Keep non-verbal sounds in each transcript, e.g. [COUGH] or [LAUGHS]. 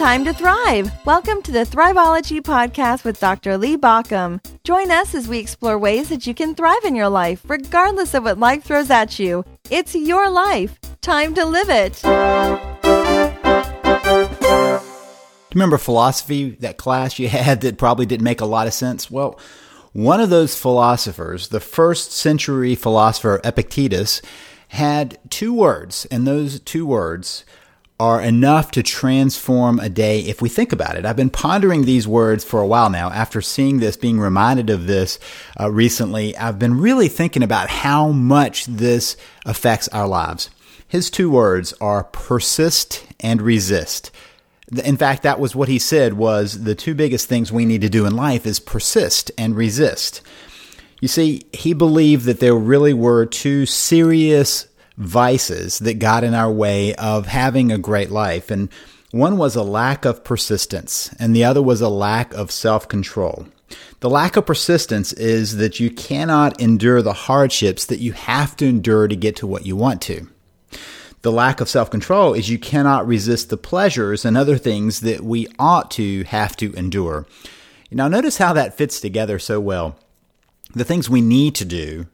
time to thrive. Welcome to the Thriveology Podcast with Dr. Lee Baucom. Join us as we explore ways that you can thrive in your life, regardless of what life throws at you. It's your life. Time to live it. Do you Remember philosophy, that class you [LAUGHS] had that probably didn't make a lot of sense? Well, one of those philosophers, the first century philosopher Epictetus, had two words, and those two words are enough to transform a day if we think about it. I've been pondering these words for a while now. After seeing this, being reminded of this uh, recently, I've been really thinking about how much this affects our lives. His two words are persist and resist. In fact, that was what he said was the two biggest things we need to do in life is persist and resist. You see, he believed that there really were two serious vices that got in our way of having a great life. And one was a lack of persistence, and the other was a lack of self control. The lack of persistence is that you cannot endure the hardships that you have to endure to get to what you want to. The lack of self control is you cannot resist the pleasures and other things that we ought to have to endure. Now, notice how that fits together so well. The things we need to do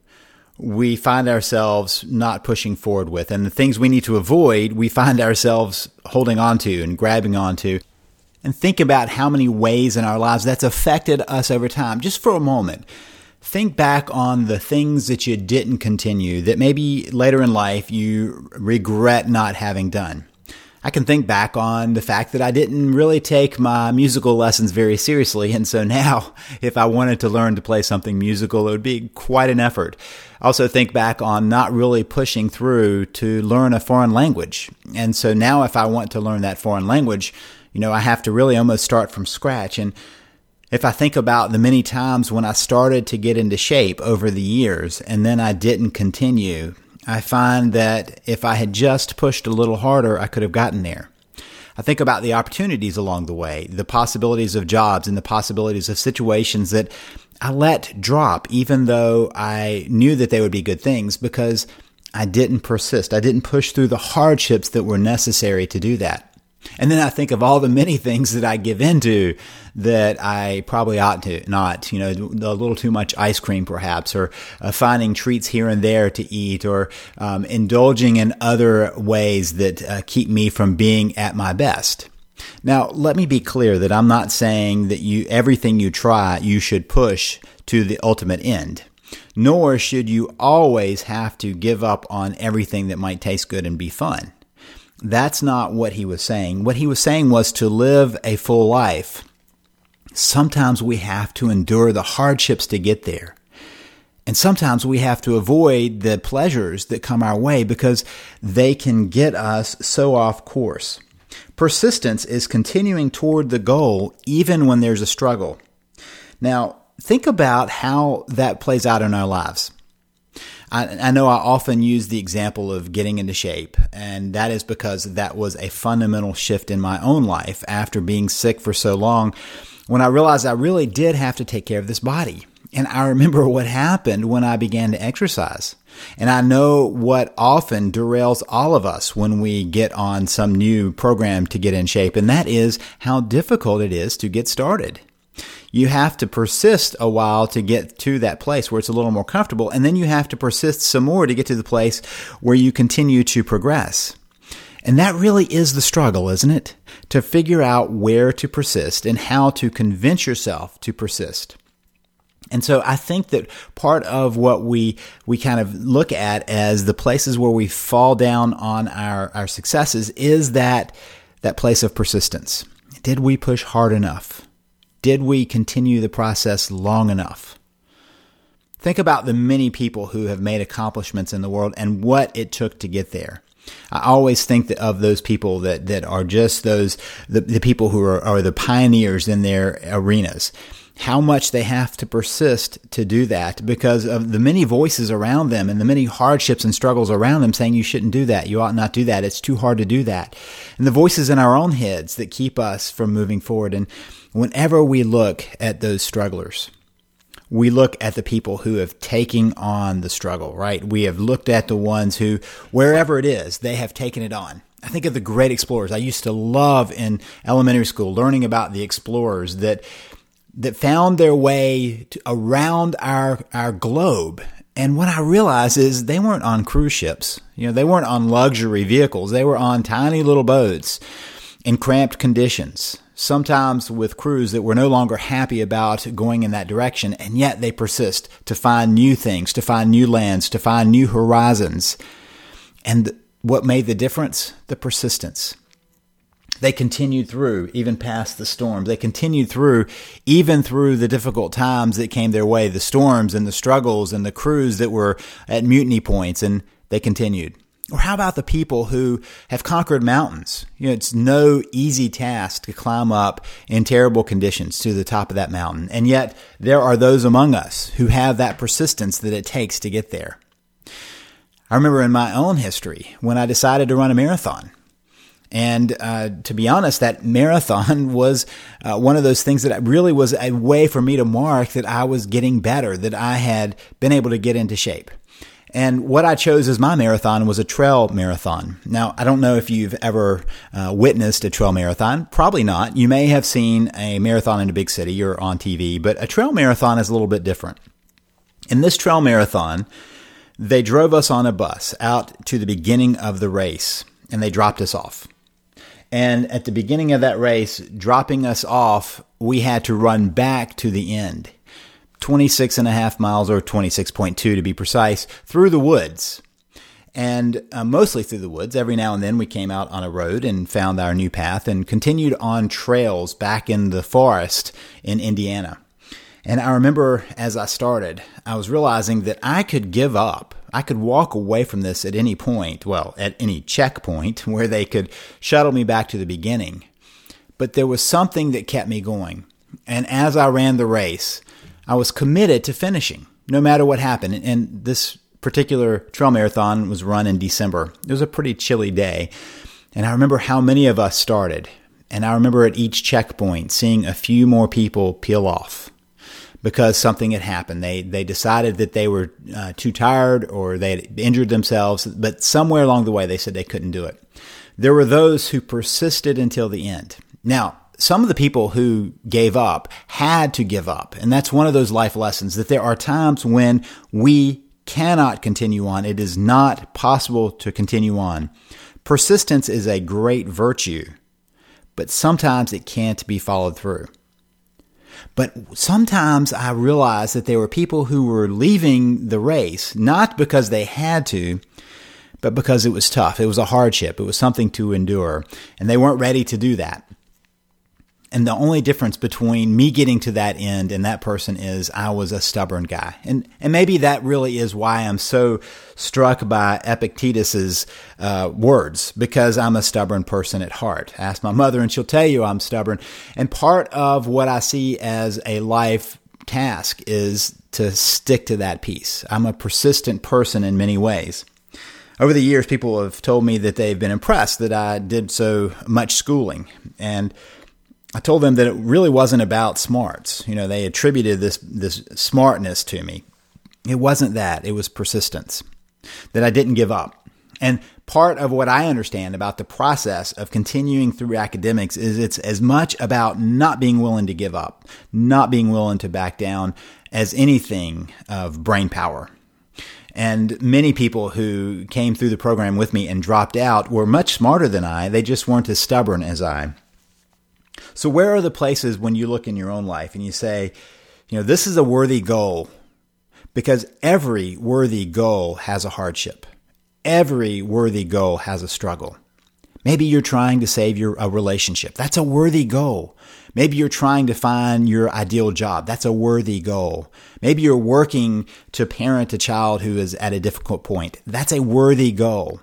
we find ourselves not pushing forward with. And the things we need to avoid, we find ourselves holding on to and grabbing onto. And think about how many ways in our lives that's affected us over time. Just for a moment, think back on the things that you didn't continue that maybe later in life you regret not having done. I can think back on the fact that I didn't really take my musical lessons very seriously. And so now, [LAUGHS] if I wanted to learn to play something musical, it would be quite an effort. Also think back on not really pushing through to learn a foreign language. And so now if I want to learn that foreign language, you know, I have to really almost start from scratch. And if I think about the many times when I started to get into shape over the years and then I didn't continue, I find that if I had just pushed a little harder, I could have gotten there. I think about the opportunities along the way, the possibilities of jobs and the possibilities of situations that I let drop, even though I knew that they would be good things because I didn't persist. I didn't push through the hardships that were necessary to do that. And then I think of all the many [LAUGHS] things that I give into that I probably ought to not, you know, a little too much ice cream perhaps, or uh, finding treats here and there to eat, or um, indulging in other ways that uh, keep me from being at my best. Now, let me be clear that I'm not saying that you everything you try you should push to the ultimate end. Nor should you always have to give up on everything that might taste good and be fun. That's not what he was saying. What he was saying was to live a full life. Sometimes we have to endure the hardships to get there. And sometimes we have to avoid the pleasures that come our way because they can get us so off course. Persistence is continuing toward the goal even when there's a struggle. Now, think about how that plays out in our lives. I, I, know I often use the example of getting into shape, and that is because that was a fundamental shift in my own life after being sick for so long when I realized I really did have to take care of this body. And I remember [LAUGHS] what happened when I began to exercise. And I know what often derails all of us when we get on some new program to get in shape, and that is how difficult it is to get started you have to persist a while to get to that place where it's a little more comfortable. And then you have to persist some more to get to the place where you continue to progress. And that really is the struggle, isn't it? To figure out where to persist and how to convince yourself to persist. And so I think that part of what we we kind of look at as the places where we fall down on our, our successes is that that place of persistence. Did we push hard enough? Did we continue the process long enough? Think about the many people who have made accomplishments in the world and what it took to get there. I always think of those people that, that are just those, the, the people who are, are the pioneers in their arenas how much they have to persist to do that because of the many voices around them and the many hardships and struggles around them saying you shouldn't do that. You ought not do that. It's too hard to do that. And the voices in our own heads that keep us from moving forward. And whenever we look at those strugglers, we look at the people who have taken on the struggle, right? We have looked at the ones who, wherever it is, they have taken it on. I think of the great explorers. I used to love in elementary school learning about the explorers that that found their way to, around our our globe. And what I realized is they weren't on cruise ships. You know, they weren't on luxury vehicles. They were on tiny little boats in cramped conditions. Sometimes with crews that were no longer happy about going in that direction, and yet they persist to find new things, to find new lands, to find new horizons. And what made the difference? The persistence. They continued through even past the storms. They continued through even through the difficult times that came their way, the storms and the struggles and the crews that were at mutiny points, and they continued. Or how about the people who have conquered mountains? You know, it's no easy task to climb up in terrible conditions to the top of that mountain. And yet there are those among us who have that persistence that it takes to get there. I remember in my own history when I decided to run a marathon. And uh, to be honest, that marathon [LAUGHS] was uh, one of those things that really was a way for me to mark that I was getting better, that I had been able to get into shape. And what I chose as my marathon was a trail marathon. Now, I don't know if you've ever uh, witnessed a trail marathon. Probably not. You may have seen a marathon in a big city or on TV, but a trail marathon is a little bit different. In this trail marathon, they drove us on a bus out to the beginning of the race and they dropped us off. And at the beginning of that race, dropping us off, we had to run back to the end. 26 and a half miles or 26.2 to be precise through the woods and uh, mostly through the woods. Every now and then we came out on a road and found our new path and continued on trails back in the forest in Indiana. And I remember as I started, I was realizing that I could give up. I could walk away from this at any point, well, at any checkpoint [LAUGHS] where they could shuttle me back to the beginning. But there was something that kept me going. And as I ran the race, I was committed to finishing, no matter what happened. And this particular trail marathon was run in December. It was a pretty chilly day. And I remember how many of us started. And I remember at each checkpoint seeing a few more people peel off because something had happened. They they decided that they were uh, too tired or they had injured themselves, but somewhere along the way they said they couldn't do it. There were those who persisted until the end. Now, some of the people who gave up had to give up, and that's one of those life lessons that there are times when we cannot continue on. It is not possible to continue on. Persistence is a great virtue, but sometimes it can't be followed through. But sometimes I realized that there were people who were leaving the race, not because they had to, but because it was tough. It was a hardship. It was something to endure. And they weren't ready to do that. And the only difference between me getting to that end and that person is I was a stubborn guy. And, and maybe that really is why I'm so struck by Epictetus's uh, words, because I'm a stubborn person at heart. Ask my mother and she'll tell you I'm stubborn. And part of what I see as a life task is to stick to that piece. I'm a persistent person in many ways. Over the years, people have told me that they've been impressed that I did so much schooling. And I told them that it really wasn't about smarts. You know, they attributed this this smartness to me. It wasn't that. It was persistence. That I didn't give up. And part of what I understand about the process of continuing through academics is it's as much about not being willing to give up, not being willing to back down as anything of brain power. And many people who came through the program with me and dropped out were much smarter than I. They just weren't as stubborn as I. So, where are the places when you look in your own life and you say, you know, this is a worthy goal? Because every worthy goal has a hardship. Every worthy goal has a struggle. Maybe you're trying to save your a relationship. That's a worthy goal. Maybe you're trying to find your ideal job. That's a worthy goal. Maybe you're working to parent a child who is at a difficult point. That's a worthy goal.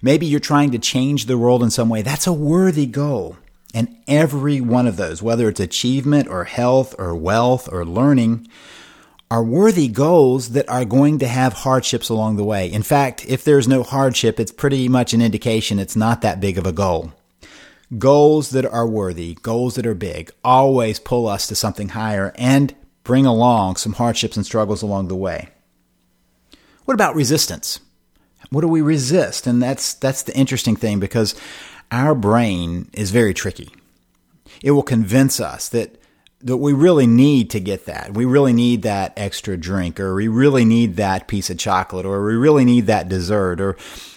Maybe you're trying to change the world in some way. That's a worthy goal. And every one of those, whether it's achievement or health or wealth or learning, are worthy goals that are going to have hardships along the way. In fact, if there's no hardship, it's pretty much an indication it's not that big of a goal. Goals that are worthy, goals that are big, always pull us to something higher and bring along some hardships and struggles along the way. What about resistance? What do we resist? And that's that's the interesting thing because our brain is very tricky. It will convince us that that we really need to get that. We really need that extra drink or we really need that piece of chocolate or we really need that dessert or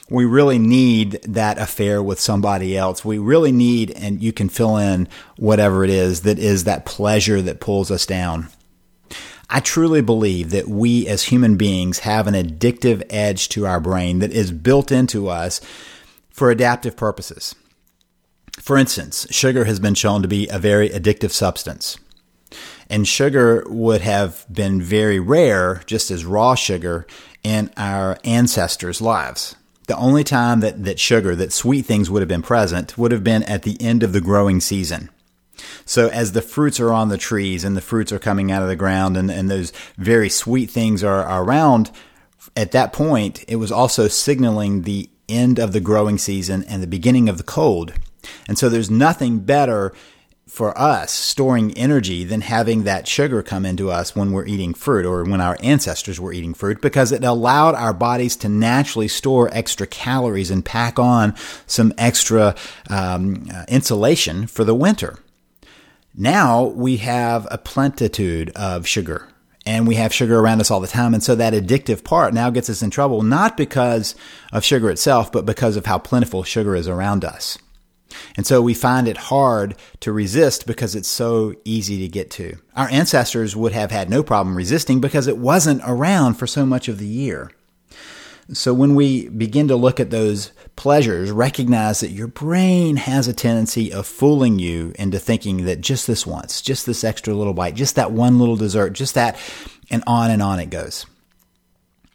we really need that affair with somebody else. We really need, and you can fill in whatever it is that is that pleasure that pulls us down. I truly believe that we as human beings have an addictive edge to our brain that is built into us for adaptive purposes. For instance, sugar has been shown to be a very addictive substance. And sugar would have been very rare, just as raw sugar, in our ancestors' lives. The only time that, that sugar, that sweet things would have been present would have been at the end of the growing season. So as the fruits are on the trees and the fruits are coming out of the ground and, and those very sweet things are, are around, at that point, it was also signaling the end of the growing season and the beginning of the cold. And so there's nothing better for us storing energy than having that sugar come into us when we're eating fruit or when our ancestors were eating fruit because it allowed our bodies to naturally store extra calories and pack on some extra um, uh, insulation for the winter. Now we have a plentitude of sugar and we have sugar around us all the time. And so that addictive part now gets us in trouble, not because of sugar itself, but because of how plentiful sugar is around us. And so we find it hard to resist because it's so easy to get to. Our ancestors would have had no problem resisting because it wasn't around for so much of the year. So when we begin to look at those pleasures, recognize that your brain has a tendency of fooling you into thinking that just this once, just this extra little bite, just that one little dessert, just that, and on and on it goes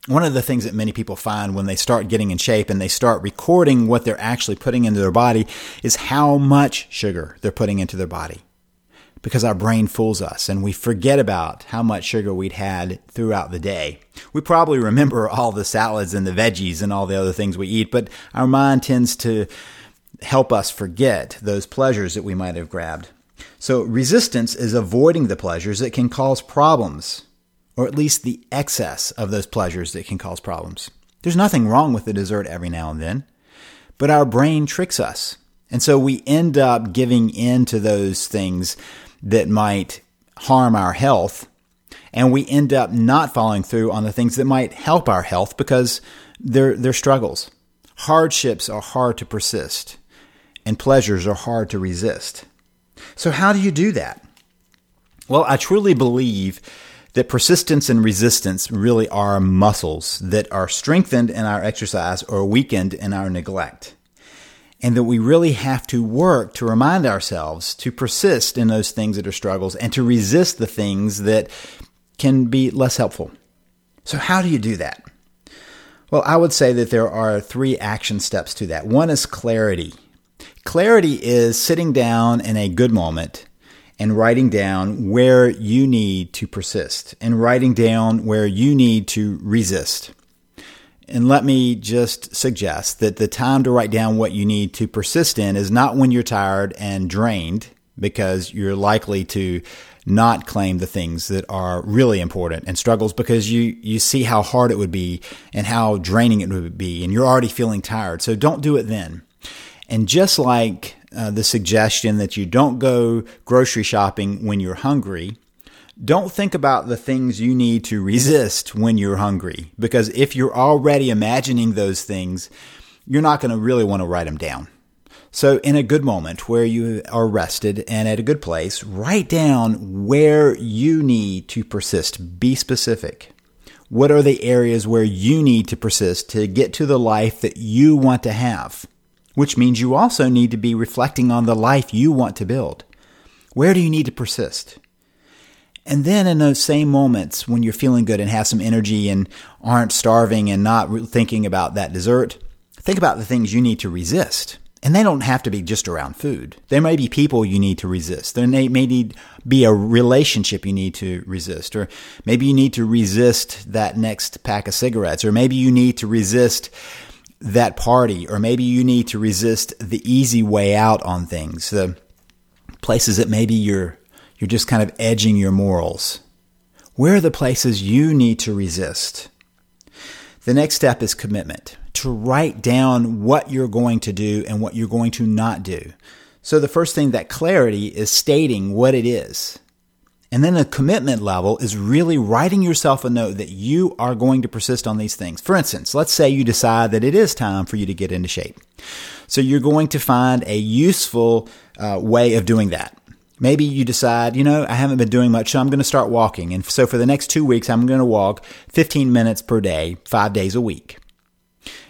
one of the things that many people find when they start getting in shape and they start recording what they're actually putting into their body is how much sugar they're putting into their body. Because our brain fools us and we forget about how much sugar we'd had throughout the day. We probably remember all the salads and the veggies and all the other things we eat, but our mind tends to help us forget those pleasures that we might have grabbed. So resistance is avoiding the pleasures that can cause problems or at least the excess of those pleasures that can cause problems. There's nothing wrong with the dessert every now and then, but our brain tricks us. And so we end up giving in to those things that might harm our health. And we end up not following through on the things that might help our health because they're, they're struggles. Hardships are hard to persist and pleasures are hard to resist. So how do you do that? Well, I truly believe that persistence and resistance really are muscles that are strengthened in our exercise or weakened in our neglect. And that we really have to work to remind ourselves to persist in those things that are struggles and to resist the things that can be less helpful. So, how do you do that? Well, I would say that there are three action steps to that. One is clarity. Clarity is sitting down in a good moment and writing down where you need to persist and writing down where you need to resist. And let me just suggest that the time to write down what you need to persist in is not when you're tired and drained, because you're likely to not claim the things that are really important and struggles because you, you see how hard it would be and how draining it would be, and you're already feeling tired. So don't do it then. And just like uh, the suggestion that you don't go grocery shopping when you're hungry, don't think about the things you need to resist when you're hungry. Because if you're already imagining those things, you're not going to really want to write them down. So, in a good moment where you are rested and at a good place, write down where you need to persist. Be specific. What are the areas where you need to persist to get to the life that you want to have? Which means you also need to be reflecting on the life you want to build. Where do you need to persist? And then in those same moments when you're feeling good and have some energy and aren't starving and not thinking about that dessert, think about the things you need to resist. And they don't have to be just around food. There may be people you need to resist. There may, need be a relationship you need to resist. Or maybe you need to resist that next pack of cigarettes. Or maybe you need to resist that party, or maybe you need to resist the easy way out on things, the places that maybe you're you're just kind of edging your morals. Where are the places you need to resist? The next step is commitment to write down what you're going to do and what you're going to not do. So the first thing, that clarity is stating what it is. And then the commitment level is really writing yourself a note that you are going to persist on these things. For instance, let's say you decide that it is time for you to get into shape. So you're going to find a useful uh, way of doing that. Maybe you decide, you know, I haven't been doing much, so I'm going to start walking. And so for the next two weeks, I'm going to walk 15 minutes per day, five days a week.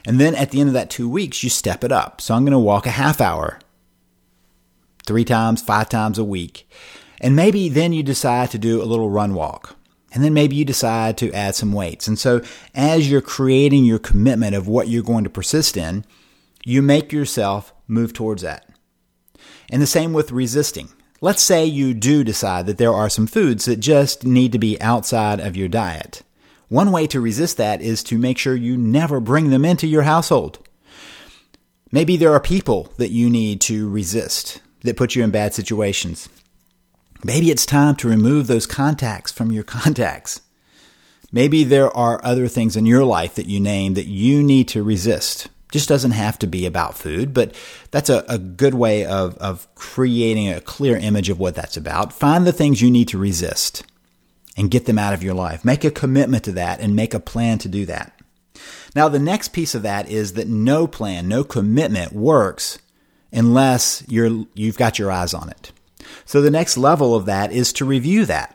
And then at the end of that two weeks, you step it up. So I'm going to walk a half hour, three times, five times a week. And maybe then you decide to do a little run walk. And then maybe you decide to add some weights. And so as you're creating your commitment of what you're going to persist in, you make yourself move towards that. And the same with resisting. Let's say you do decide that there are some foods that just need to be outside of your diet. One way to resist that is to make sure you never bring them into your household. Maybe there are people that you need to resist that put you in bad situations. Maybe it's time to remove those contacts from your [LAUGHS] contacts. Maybe there are other things in your life that you name that you need to resist. Just doesn't have to be about food, but that's a, a good way of, of creating a clear image of what that's about. Find the things you need to resist and get them out of your life. Make a commitment to that and make a plan to do that. Now, the next piece of that is that no plan, no commitment works unless you're, you've got your eyes on it. So the next level of that is to review that.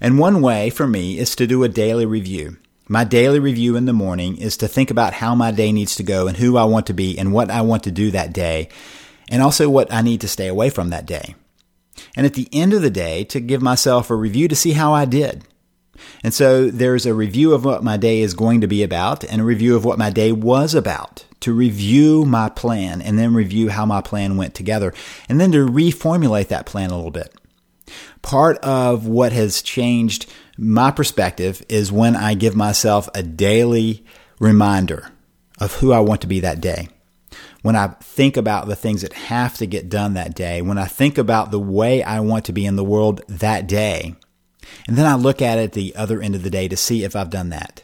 And one way for me is to do a daily review. My daily review in the morning is to think about how my day needs to go and who I want to be and what I want to do that day, and also what I need to stay away from that day. And at the end of the day, to give myself a review to see how I did. And so there's a review of what my day is going to be about and a review of what my day was about to review my plan and then review how my plan went together and then to reformulate that plan a little bit. Part of what has changed my perspective is when I give myself a daily reminder of who I want to be that day. When I think about the things that have to get done that day, when I think about the way I want to be in the world that day, and then I look at it at the other end of the day to see if I've done that.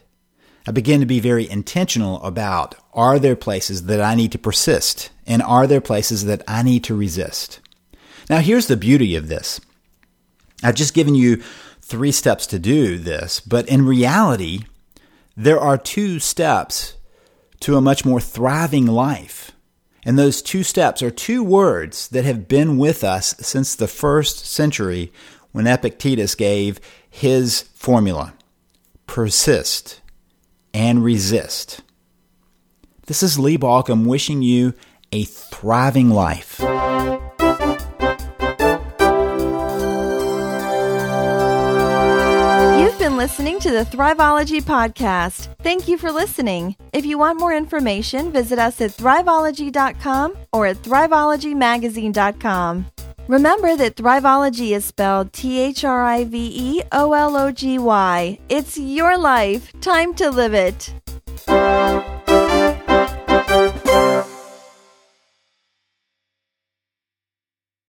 I begin to be very intentional about are there places that I need to persist and are there places that I need to resist? Now, here's the beauty of this. I've just given you three steps to do this, but in reality, there are two steps to a much more thriving life. And those two steps are two words that have been with us since the first century when Epictetus gave his formula persist and resist. This is Lee Baucom wishing you a thriving life. You've been listening to the Thriveology Podcast. Thank you for listening. If you want more information, visit us at thriveology.com or at thriveologymagazine.com. Remember that Thriveology is spelled T H R I V E O L O G Y. It's your life. Time to live it.